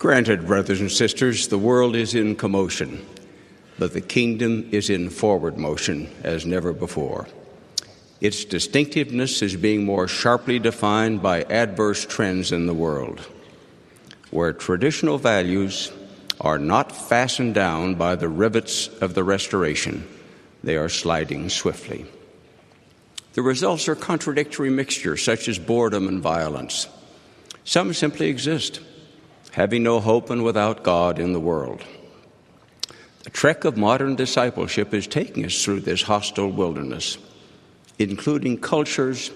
Granted, brothers and sisters, the world is in commotion, but the kingdom is in forward motion as never before. Its distinctiveness is being more sharply defined by adverse trends in the world, where traditional values are not fastened down by the rivets of the restoration, they are sliding swiftly. The results are contradictory mixtures, such as boredom and violence. Some simply exist having no hope and without God in the world. The trek of modern discipleship is taking us through this hostile wilderness, including cultures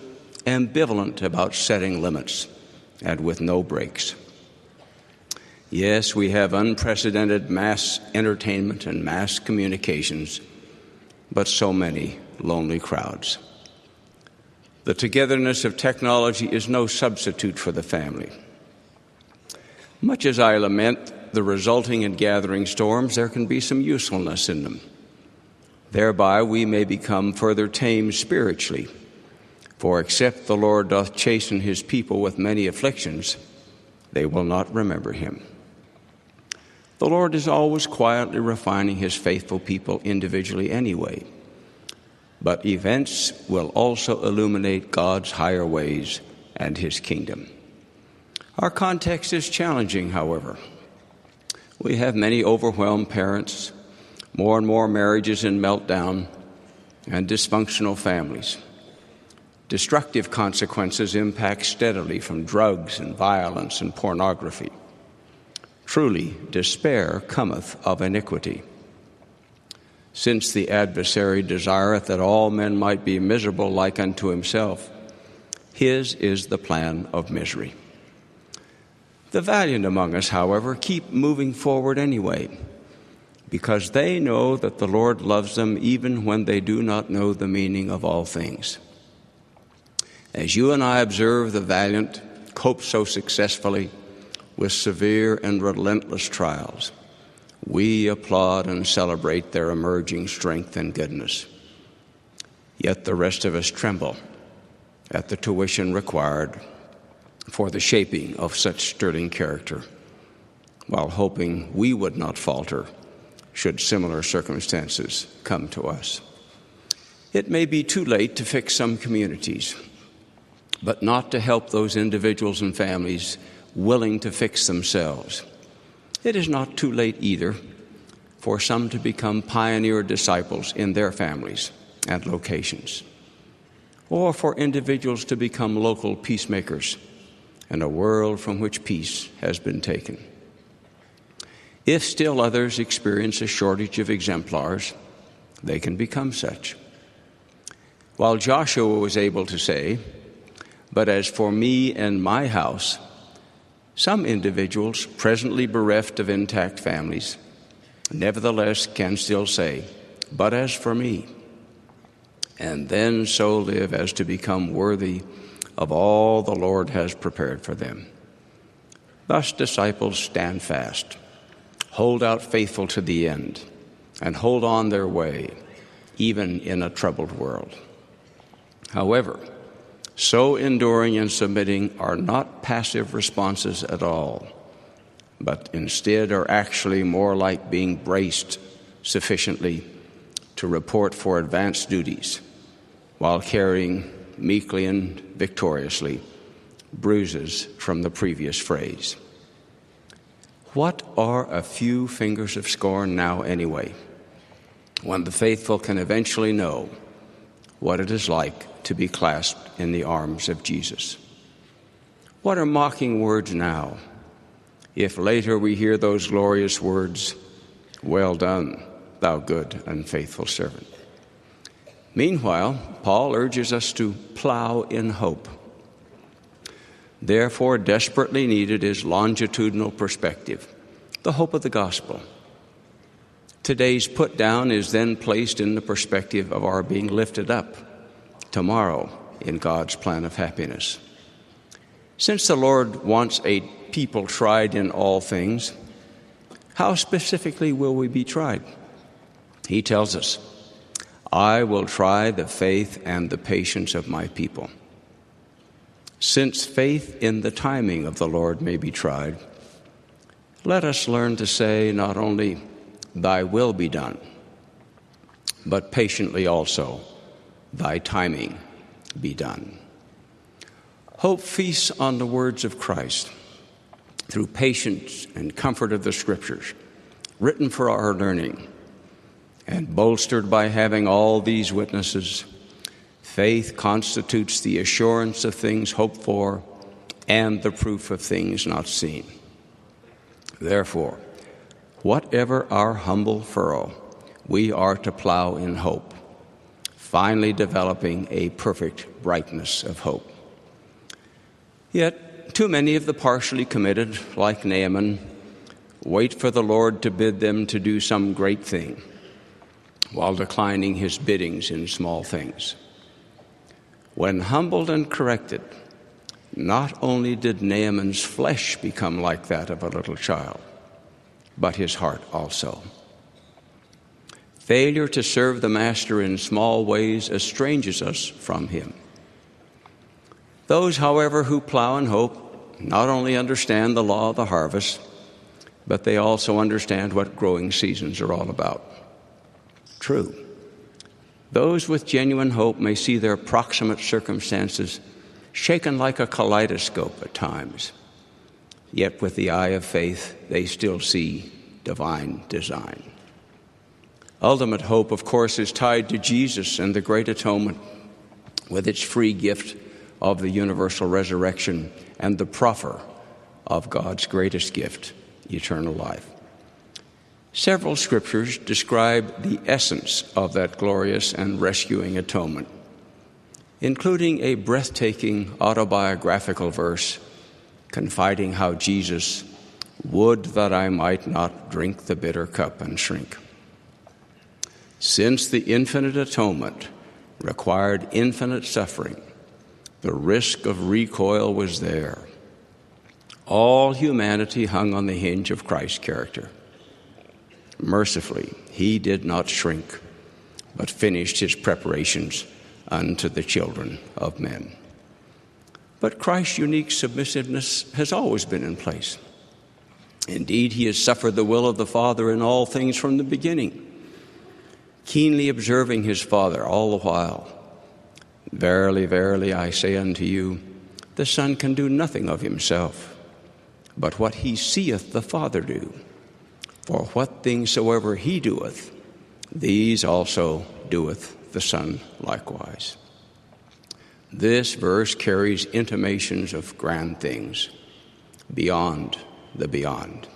ambivalent about setting limits and with no brakes. Yes, we have unprecedented mass entertainment and mass communications, but so many lonely crowds. The togetherness of technology is no substitute for the family. Much as I lament the resulting and gathering storms, there can be some usefulness in them. Thereby we may become further tamed spiritually. For except the Lord doth chasten his people with many afflictions, they will not remember him. The Lord is always quietly refining his faithful people individually anyway. But events will also illuminate God's higher ways and his kingdom. Our context is challenging, however. We have many overwhelmed parents, more and more marriages in meltdown, and dysfunctional families. Destructive consequences impact steadily from drugs and violence and pornography. Truly, despair cometh of iniquity. Since the adversary desireth that all men might be miserable like unto himself, his is the plan of misery. The valiant among us, however, keep moving forward anyway, because they know that the Lord loves them even when they do not know the meaning of all things. As you and I observe the valiant cope so successfully with severe and relentless trials, we applaud and celebrate their emerging strength and goodness. Yet the rest of us tremble at the tuition required for the shaping of such sterling character, while hoping we would not falter should similar circumstances come to us. It may be too late to fix some communities, but not to help those individuals and families willing to fix themselves. It is not too late either for some to become pioneer disciples in their families and locations, or for individuals to become local peacemakers and a world from which peace has been taken. If still others experience a shortage of exemplars, they can become such. While Joshua was able to say, But as for me and my house, some individuals presently bereft of intact families nevertheless can still say, But as for me, and then so live as to become worthy of all the Lord has prepared for them. Thus, disciples stand fast, hold out faithful to the end, and hold on their way, even in a troubled world. However, so enduring and submitting are not passive responses at all, but instead are actually more like being braced sufficiently to report for advanced duties while carrying meekly and victoriously bruises from the previous phrase. What are a few fingers of scorn now, anyway, when the faithful can eventually know what it is like to be clasped in the arms of Jesus? What are mocking words now, if later we hear those glorious words, Well done, thou good and faithful servant? Meanwhile, Paul urges us to plow in hope. Therefore, desperately needed is longitudinal perspective, the hope of the gospel. Today's put down is then placed in the perspective of our being lifted up tomorrow in God's plan of happiness. Since the Lord wants a people tried in all things, how specifically will we be tried? He tells us, I will try the faith and the patience of my people. Since faith in the timing of the Lord may be tried, let us learn to say not only, Thy will be done, but patiently also, Thy timing be done. Hope feasts on the words of Christ through patience and comfort of the Scriptures, written for our learning, and bolstered by having all these witnesses. Faith constitutes the assurance of things hoped for and the proof of things not seen. Therefore, whatever our humble furrow, we are to plow in hope, finally developing a perfect brightness of hope. Yet, too many of the partially committed, like Naaman, wait for the Lord to bid them to do some great thing while declining his biddings in small things. When humbled and corrected, not only did Naaman's flesh become like that of a little child, but his heart also. Failure to serve the Master in small ways estranges us from him. Those, however, who plow in hope not only understand the law of the harvest, but they also understand what growing seasons are all about. True. Those with genuine hope may see their proximate circumstances shaken like a kaleidoscope at times. Yet, with the eye of faith, they still see divine design. Ultimate hope, of course, is tied to Jesus and the great atonement with its free gift of the universal resurrection and the proffer of God's greatest gift, eternal life. Several scriptures describe the essence of that glorious and rescuing atonement including a breathtaking autobiographical verse confiding how Jesus would that I might not drink the bitter cup and shrink. Since the infinite atonement required infinite suffering, the risk of recoil was there. All humanity hung on the hinge of Christ's character. Mercifully, he did not shrink, but finished his preparations unto the children of men. But Christ's unique submissiveness has always been in place. Indeed, he has suffered the will of the Father in all things from the beginning, keenly observing his Father all the while. Verily, verily, I say unto you, the Son can do nothing of himself, but what he seeth the Father do. For what things soever he doeth, these also doeth the Son likewise. This verse carries intimations of grand things beyond the beyond.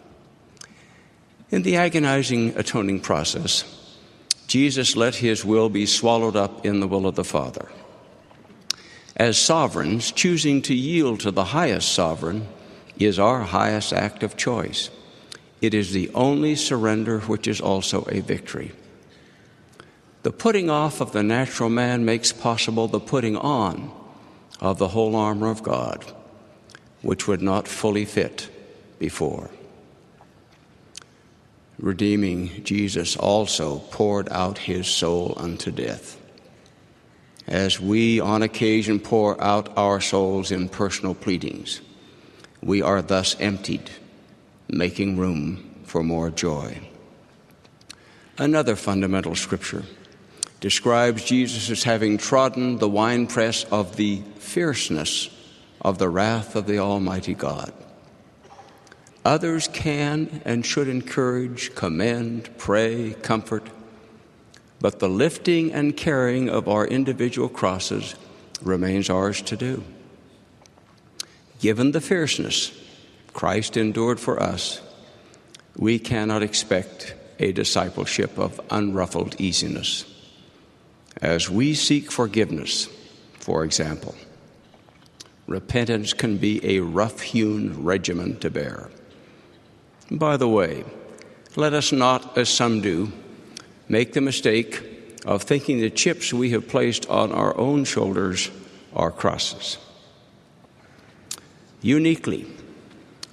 In the agonizing atoning process, Jesus let his will be swallowed up in the will of the Father. As sovereigns, choosing to yield to the highest sovereign is our highest act of choice. It is the only surrender which is also a victory. The putting off of the natural man makes possible the putting on of the whole armor of God, which would not fully fit before. Redeeming Jesus also poured out his soul unto death. As we on occasion pour out our souls in personal pleadings, we are thus emptied, making room for more joy. Another fundamental scripture describes Jesus as having trodden the winepress of the fierceness of the wrath of the Almighty God. Others can and should encourage, commend, pray, comfort, but the lifting and carrying of our individual crosses remains ours to do. Given the fierceness Christ endured for us, we cannot expect a discipleship of unruffled easiness. As we seek forgiveness, for example, repentance can be a rough hewn regimen to bear. By the way, let us not, as some do, make the mistake of thinking the chips we have placed on our own shoulders are crosses. Uniquely,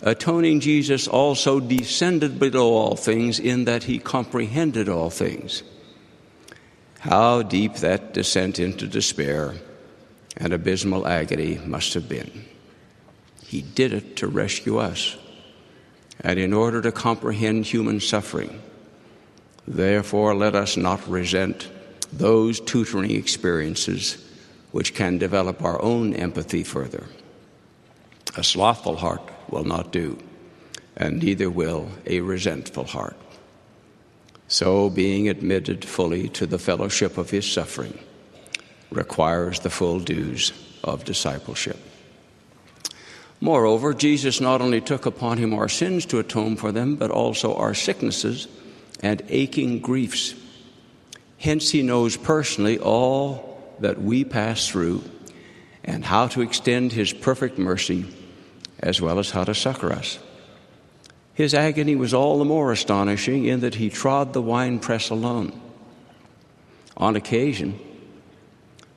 atoning Jesus also descended below all things in that he comprehended all things. How deep that descent into despair and abysmal agony must have been. He did it to rescue us. and in order to comprehend human suffering. Therefore, let us not resent those tutoring experiences which can develop our own empathy further. A slothful heart will not do, and neither will a resentful heart. So, being admitted fully to the fellowship of his suffering requires the full dues of discipleship. Moreover, Jesus not only took upon him our sins to atone for them, but also our sicknesses and aching griefs. Hence, he knows personally all that we pass through and how to extend his perfect mercy as well as how to succor us. His agony was all the more astonishing in that he trod the winepress alone. On occasion,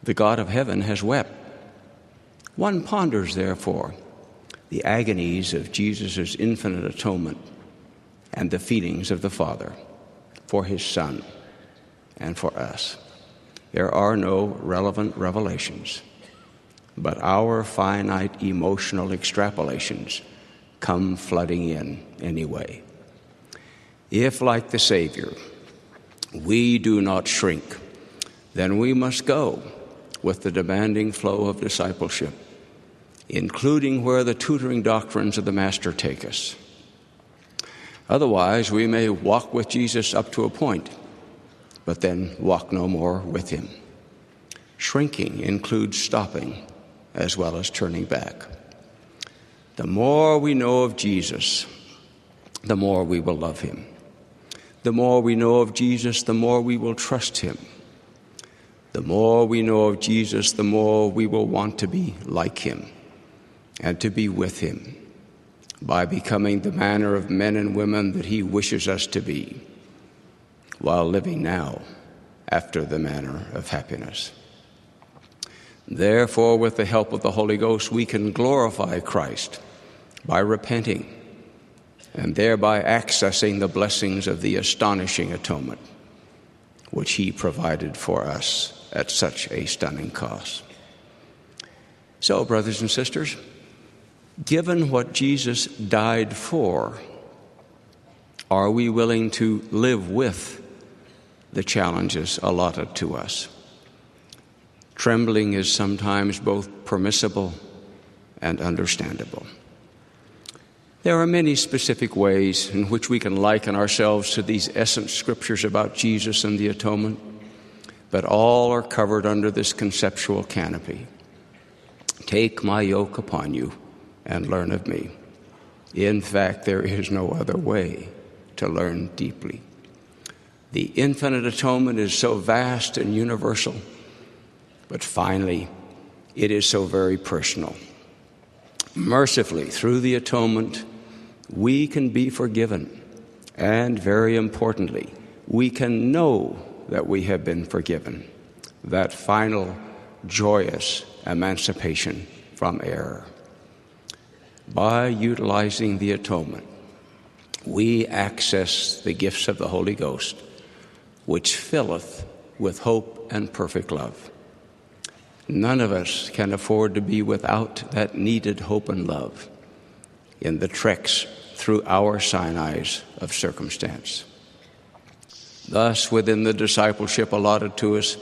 the God of heaven has wept. One ponders, therefore, the agonies of Jesus' infinite atonement and the feelings of the Father for his Son and for us. There are no relevant revelations, but our finite emotional extrapolations come flooding in anyway. If, like the Savior, we do not shrink, then we must go with the demanding flow of discipleship, including where the tutoring doctrines of the Master take us. Otherwise, we may walk with Jesus up to a point, but then walk no more with him. Shrinking includes stopping as well as turning back. The more we know of Jesus, the more we will love him. The more we know of Jesus, the more we will trust him. The more we know of Jesus, the more we will want to be like him and to be with him by becoming the manner of men and women that He wishes us to be, while living now after the manner of happiness. Therefore, with the help of the Holy Ghost, we can glorify Christ by repenting and thereby accessing the blessings of the astonishing atonement which He provided for us at such a stunning cost. So, brothers and sisters, given what Jesus died for, are we willing to live with the challenges allotted to us? Trembling is sometimes both permissible and understandable. There are many specific ways in which we can liken ourselves to these essence scriptures about Jesus and the atonement, but all are covered under this conceptual canopy. Take my yoke upon you and learn of me. In fact, there is no other way to learn deeply. The infinite atonement is so vast and universal, but finally, it is so very personal. Mercifully, through the atonement, we can be forgiven, and very importantly, we can know that we have been forgiven. That final, joyous emancipation from error by utilizing the atonement, we access the gifts of the Holy Ghost, which filleth with hope and perfect love. None of us can afford to be without that needed hope and love in the treks through our Sinai's of circumstance. Thus, within the discipleship allotted to us,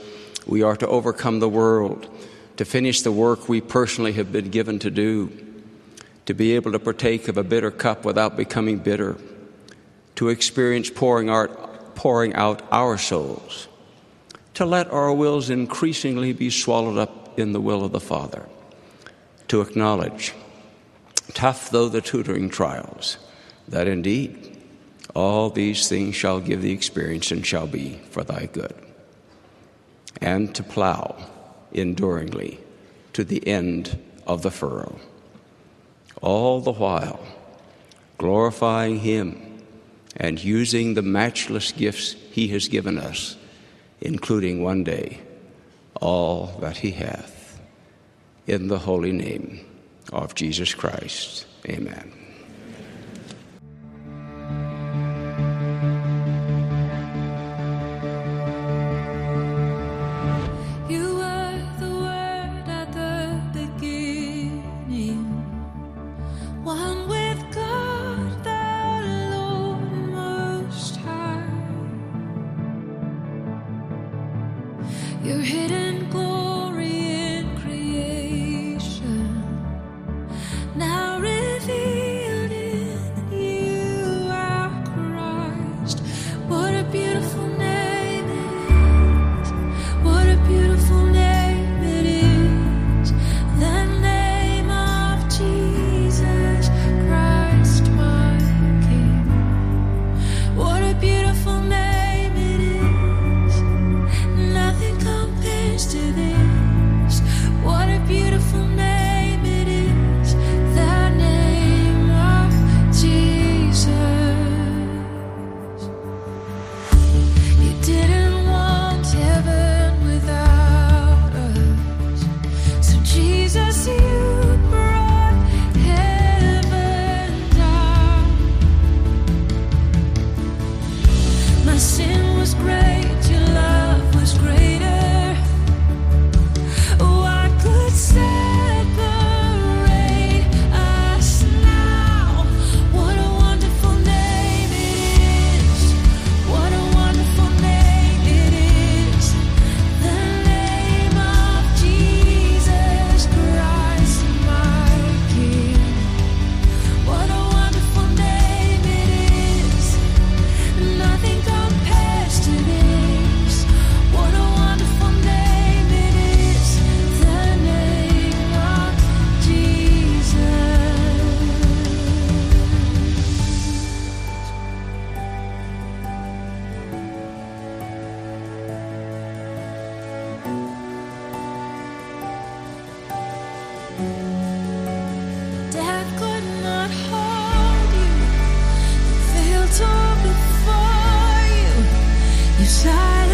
we are to overcome the world, to finish the work we personally have been given to do to be able to partake of a bitter cup without becoming bitter, to experience pouring out, pouring out our souls, to let our wills increasingly be swallowed up in the will of the Father, to acknowledge, tough though the tutoring trials, that indeed all these things shall give the experience and shall be for thy good, and to plow enduringly to the end of the furrow all the while glorifying Him and using the matchless gifts He has given us, including one day all that He hath. In the holy name of Jesus Christ, amen. 下。